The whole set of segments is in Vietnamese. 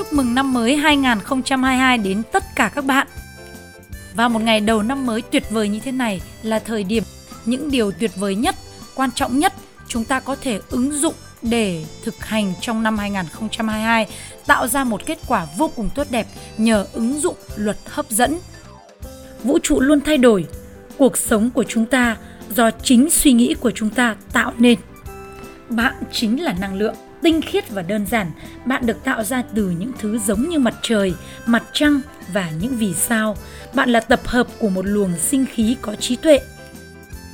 chúc mừng năm mới 2022 đến tất cả các bạn. Và một ngày đầu năm mới tuyệt vời như thế này là thời điểm những điều tuyệt vời nhất, quan trọng nhất chúng ta có thể ứng dụng để thực hành trong năm 2022 tạo ra một kết quả vô cùng tốt đẹp nhờ ứng dụng luật hấp dẫn. Vũ trụ luôn thay đổi, cuộc sống của chúng ta do chính suy nghĩ của chúng ta tạo nên. Bạn chính là năng lượng tinh khiết và đơn giản, bạn được tạo ra từ những thứ giống như mặt trời, mặt trăng và những vì sao. Bạn là tập hợp của một luồng sinh khí có trí tuệ.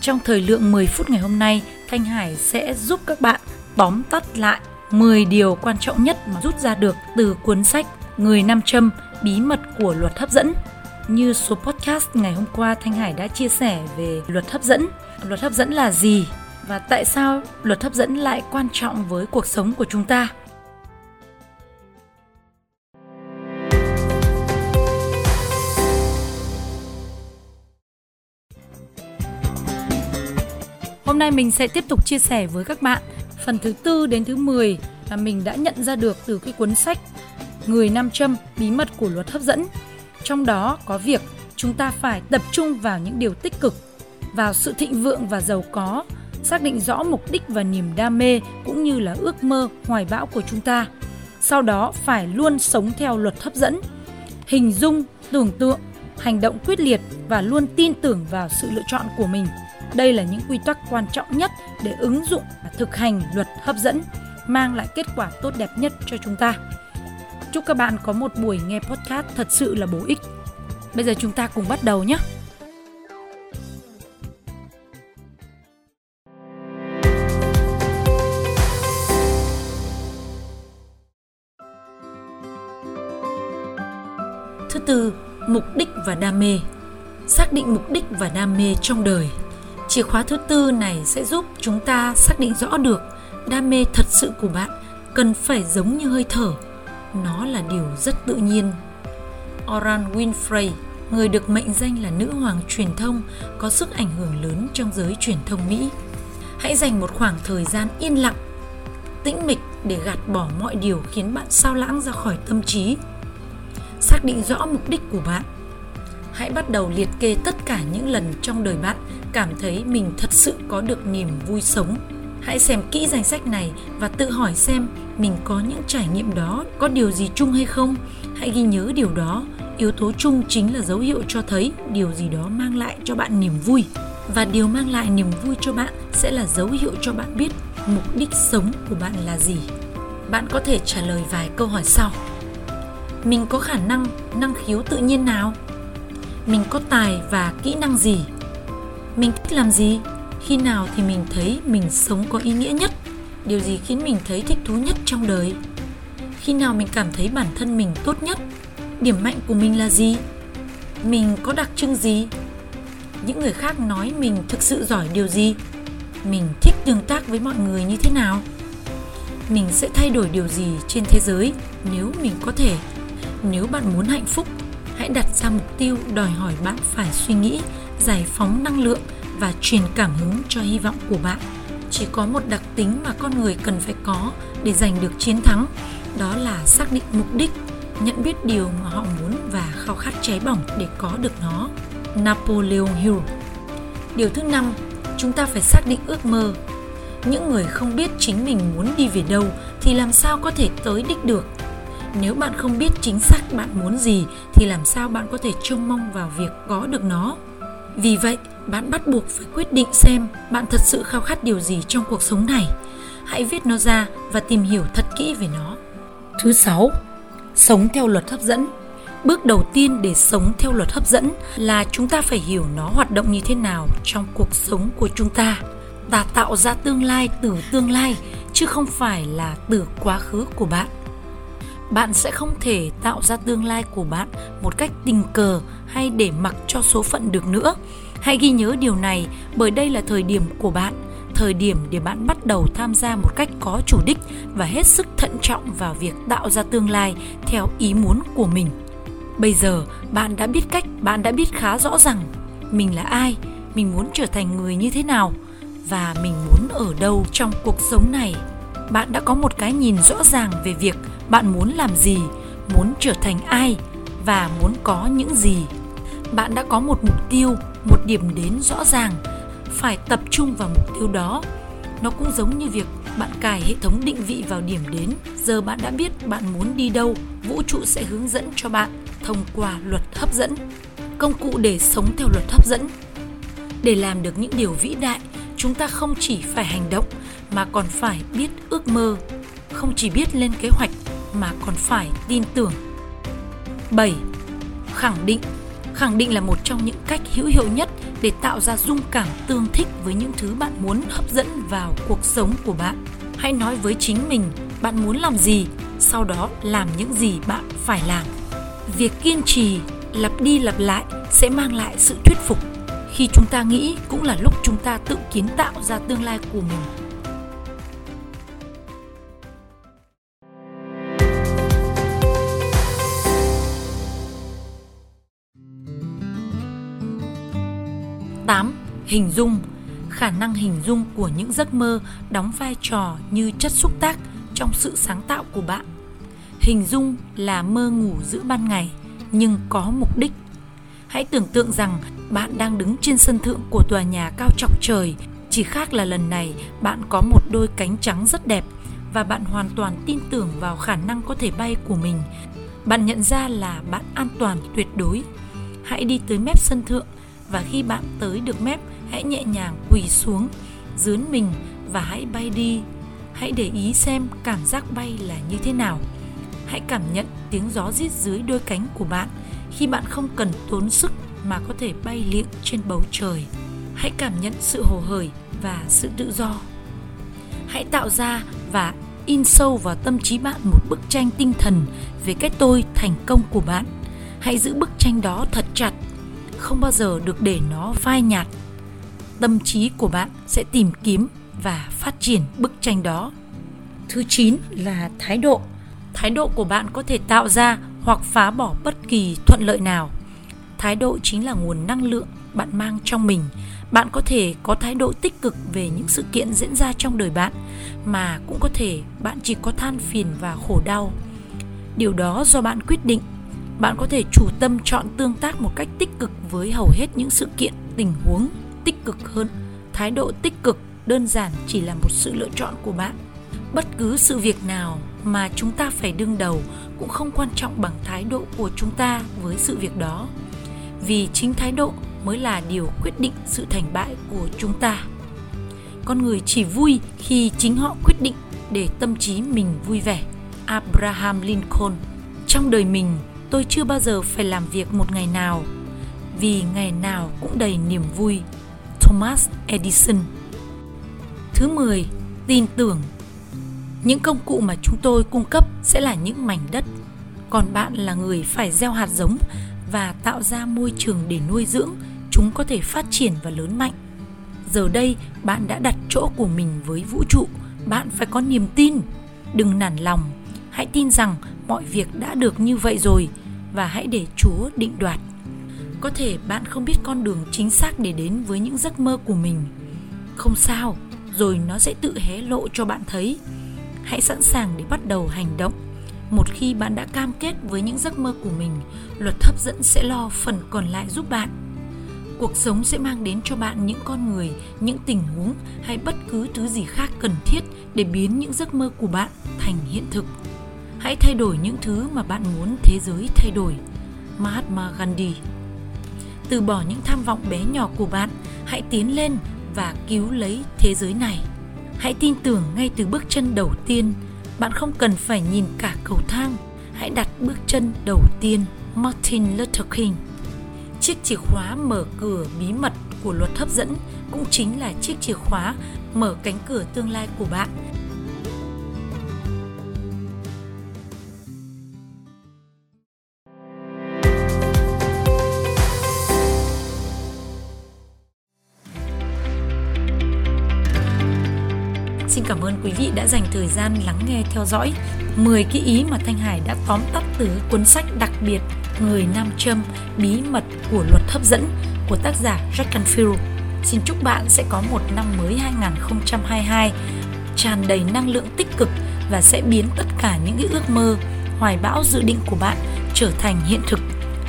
Trong thời lượng 10 phút ngày hôm nay, Thanh Hải sẽ giúp các bạn tóm tắt lại 10 điều quan trọng nhất mà rút ra được từ cuốn sách Người nam châm bí mật của luật hấp dẫn. Như số podcast ngày hôm qua Thanh Hải đã chia sẻ về luật hấp dẫn. Luật hấp dẫn là gì? Và tại sao luật hấp dẫn lại quan trọng với cuộc sống của chúng ta? Hôm nay mình sẽ tiếp tục chia sẻ với các bạn phần thứ tư đến thứ 10 mà mình đã nhận ra được từ cái cuốn sách Người nam châm bí mật của luật hấp dẫn. Trong đó có việc chúng ta phải tập trung vào những điều tích cực, vào sự thịnh vượng và giàu có, xác định rõ mục đích và niềm đam mê cũng như là ước mơ hoài bão của chúng ta. Sau đó phải luôn sống theo luật hấp dẫn, hình dung, tưởng tượng, hành động quyết liệt và luôn tin tưởng vào sự lựa chọn của mình. Đây là những quy tắc quan trọng nhất để ứng dụng và thực hành luật hấp dẫn, mang lại kết quả tốt đẹp nhất cho chúng ta. Chúc các bạn có một buổi nghe podcast thật sự là bổ ích. Bây giờ chúng ta cùng bắt đầu nhé. Tư, mục đích và đam mê. Xác định mục đích và đam mê trong đời. Chìa khóa thứ tư này sẽ giúp chúng ta xác định rõ được đam mê thật sự của bạn cần phải giống như hơi thở. Nó là điều rất tự nhiên. Oran Winfrey, người được mệnh danh là nữ hoàng truyền thông, có sức ảnh hưởng lớn trong giới truyền thông Mỹ. Hãy dành một khoảng thời gian yên lặng, tĩnh mịch để gạt bỏ mọi điều khiến bạn sao lãng ra khỏi tâm trí xác định rõ mục đích của bạn. Hãy bắt đầu liệt kê tất cả những lần trong đời bạn cảm thấy mình thật sự có được niềm vui sống. Hãy xem kỹ danh sách này và tự hỏi xem mình có những trải nghiệm đó có điều gì chung hay không. Hãy ghi nhớ điều đó. Yếu tố chung chính là dấu hiệu cho thấy điều gì đó mang lại cho bạn niềm vui. Và điều mang lại niềm vui cho bạn sẽ là dấu hiệu cho bạn biết mục đích sống của bạn là gì. Bạn có thể trả lời vài câu hỏi sau mình có khả năng năng khiếu tự nhiên nào? Mình có tài và kỹ năng gì? Mình thích làm gì? Khi nào thì mình thấy mình sống có ý nghĩa nhất? Điều gì khiến mình thấy thích thú nhất trong đời? Khi nào mình cảm thấy bản thân mình tốt nhất? Điểm mạnh của mình là gì? Mình có đặc trưng gì? Những người khác nói mình thực sự giỏi điều gì? Mình thích tương tác với mọi người như thế nào? Mình sẽ thay đổi điều gì trên thế giới nếu mình có thể? Nếu bạn muốn hạnh phúc, hãy đặt ra mục tiêu đòi hỏi bạn phải suy nghĩ, giải phóng năng lượng và truyền cảm hứng cho hy vọng của bạn. Chỉ có một đặc tính mà con người cần phải có để giành được chiến thắng, đó là xác định mục đích, nhận biết điều mà họ muốn và khao khát cháy bỏng để có được nó. Napoleon hill. Điều thứ năm, chúng ta phải xác định ước mơ. Những người không biết chính mình muốn đi về đâu thì làm sao có thể tới đích được? Nếu bạn không biết chính xác bạn muốn gì, thì làm sao bạn có thể trông mong vào việc có được nó? Vì vậy, bạn bắt buộc phải quyết định xem bạn thật sự khao khát điều gì trong cuộc sống này. Hãy viết nó ra và tìm hiểu thật kỹ về nó. Thứ sáu, sống theo luật hấp dẫn. Bước đầu tiên để sống theo luật hấp dẫn là chúng ta phải hiểu nó hoạt động như thế nào trong cuộc sống của chúng ta. Ta tạo ra tương lai từ tương lai, chứ không phải là từ quá khứ của bạn bạn sẽ không thể tạo ra tương lai của bạn một cách tình cờ hay để mặc cho số phận được nữa. Hãy ghi nhớ điều này, bởi đây là thời điểm của bạn, thời điểm để bạn bắt đầu tham gia một cách có chủ đích và hết sức thận trọng vào việc tạo ra tương lai theo ý muốn của mình. Bây giờ, bạn đã biết cách, bạn đã biết khá rõ rằng mình là ai, mình muốn trở thành người như thế nào và mình muốn ở đâu trong cuộc sống này. Bạn đã có một cái nhìn rõ ràng về việc bạn muốn làm gì? Muốn trở thành ai? Và muốn có những gì? Bạn đã có một mục tiêu, một điểm đến rõ ràng. Phải tập trung vào mục tiêu đó. Nó cũng giống như việc bạn cài hệ thống định vị vào điểm đến. Giờ bạn đã biết bạn muốn đi đâu, vũ trụ sẽ hướng dẫn cho bạn thông qua luật hấp dẫn. Công cụ để sống theo luật hấp dẫn. Để làm được những điều vĩ đại, chúng ta không chỉ phải hành động mà còn phải biết ước mơ. Không chỉ biết lên kế hoạch mà còn phải tin tưởng 7. Khẳng định Khẳng định là một trong những cách hữu hiệu nhất để tạo ra dung cảm tương thích với những thứ bạn muốn hấp dẫn vào cuộc sống của bạn. Hãy nói với chính mình bạn muốn làm gì, sau đó làm những gì bạn phải làm. Việc kiên trì, lặp đi lặp lại sẽ mang lại sự thuyết phục. Khi chúng ta nghĩ cũng là lúc chúng ta tự kiến tạo ra tương lai của mình. Hình dung Khả năng hình dung của những giấc mơ đóng vai trò như chất xúc tác trong sự sáng tạo của bạn. Hình dung là mơ ngủ giữa ban ngày nhưng có mục đích. Hãy tưởng tượng rằng bạn đang đứng trên sân thượng của tòa nhà cao chọc trời, chỉ khác là lần này bạn có một đôi cánh trắng rất đẹp và bạn hoàn toàn tin tưởng vào khả năng có thể bay của mình. Bạn nhận ra là bạn an toàn tuyệt đối. Hãy đi tới mép sân thượng và khi bạn tới được mép, hãy nhẹ nhàng quỳ xuống, dướn mình và hãy bay đi. Hãy để ý xem cảm giác bay là như thế nào. Hãy cảm nhận tiếng gió rít dưới đôi cánh của bạn khi bạn không cần tốn sức mà có thể bay liệng trên bầu trời. Hãy cảm nhận sự hồ hởi và sự tự do. Hãy tạo ra và in sâu vào tâm trí bạn một bức tranh tinh thần về cái tôi thành công của bạn. Hãy giữ bức tranh đó thật chặt không bao giờ được để nó phai nhạt tâm trí của bạn sẽ tìm kiếm và phát triển bức tranh đó. Thứ 9 là thái độ. Thái độ của bạn có thể tạo ra hoặc phá bỏ bất kỳ thuận lợi nào. Thái độ chính là nguồn năng lượng bạn mang trong mình. Bạn có thể có thái độ tích cực về những sự kiện diễn ra trong đời bạn, mà cũng có thể bạn chỉ có than phiền và khổ đau. Điều đó do bạn quyết định. Bạn có thể chủ tâm chọn tương tác một cách tích cực với hầu hết những sự kiện, tình huống tích cực hơn. Thái độ tích cực đơn giản chỉ là một sự lựa chọn của bạn. Bất cứ sự việc nào mà chúng ta phải đương đầu cũng không quan trọng bằng thái độ của chúng ta với sự việc đó. Vì chính thái độ mới là điều quyết định sự thành bại của chúng ta. Con người chỉ vui khi chính họ quyết định để tâm trí mình vui vẻ. Abraham lincoln, trong đời mình, tôi chưa bao giờ phải làm việc một ngày nào, vì ngày nào cũng đầy niềm vui. Thomas Edison Thứ 10. Tin tưởng Những công cụ mà chúng tôi cung cấp sẽ là những mảnh đất, còn bạn là người phải gieo hạt giống và tạo ra môi trường để nuôi dưỡng chúng có thể phát triển và lớn mạnh. Giờ đây, bạn đã đặt chỗ của mình với vũ trụ, bạn phải có niềm tin, đừng nản lòng. Hãy tin rằng mọi việc đã được như vậy rồi và hãy để Chúa định đoạt. Có thể bạn không biết con đường chính xác để đến với những giấc mơ của mình. Không sao, rồi nó sẽ tự hé lộ cho bạn thấy. Hãy sẵn sàng để bắt đầu hành động. Một khi bạn đã cam kết với những giấc mơ của mình, luật hấp dẫn sẽ lo phần còn lại giúp bạn. Cuộc sống sẽ mang đến cho bạn những con người, những tình huống hay bất cứ thứ gì khác cần thiết để biến những giấc mơ của bạn thành hiện thực. Hãy thay đổi những thứ mà bạn muốn thế giới thay đổi. Mahatma Gandhi từ bỏ những tham vọng bé nhỏ của bạn, hãy tiến lên và cứu lấy thế giới này. Hãy tin tưởng ngay từ bước chân đầu tiên, bạn không cần phải nhìn cả cầu thang, hãy đặt bước chân đầu tiên. Martin Luther King Chiếc chìa khóa mở cửa bí mật của luật hấp dẫn cũng chính là chiếc chìa khóa mở cánh cửa tương lai của bạn đã dành thời gian lắng nghe theo dõi 10 cái ý mà Thanh Hải đã tóm tắt từ cuốn sách đặc biệt Người Nam Châm Bí mật của luật hấp dẫn của tác giả Jack Canfield. Xin chúc bạn sẽ có một năm mới 2022 tràn đầy năng lượng tích cực và sẽ biến tất cả những cái ước mơ hoài bão dự định của bạn trở thành hiện thực.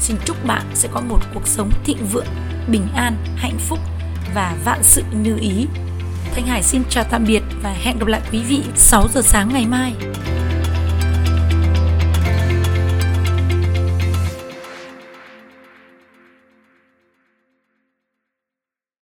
Xin chúc bạn sẽ có một cuộc sống thịnh vượng, bình an, hạnh phúc và vạn sự như ý. Thanh Hải xin chào tạm biệt và hẹn gặp lại quý vị 6 giờ sáng ngày mai.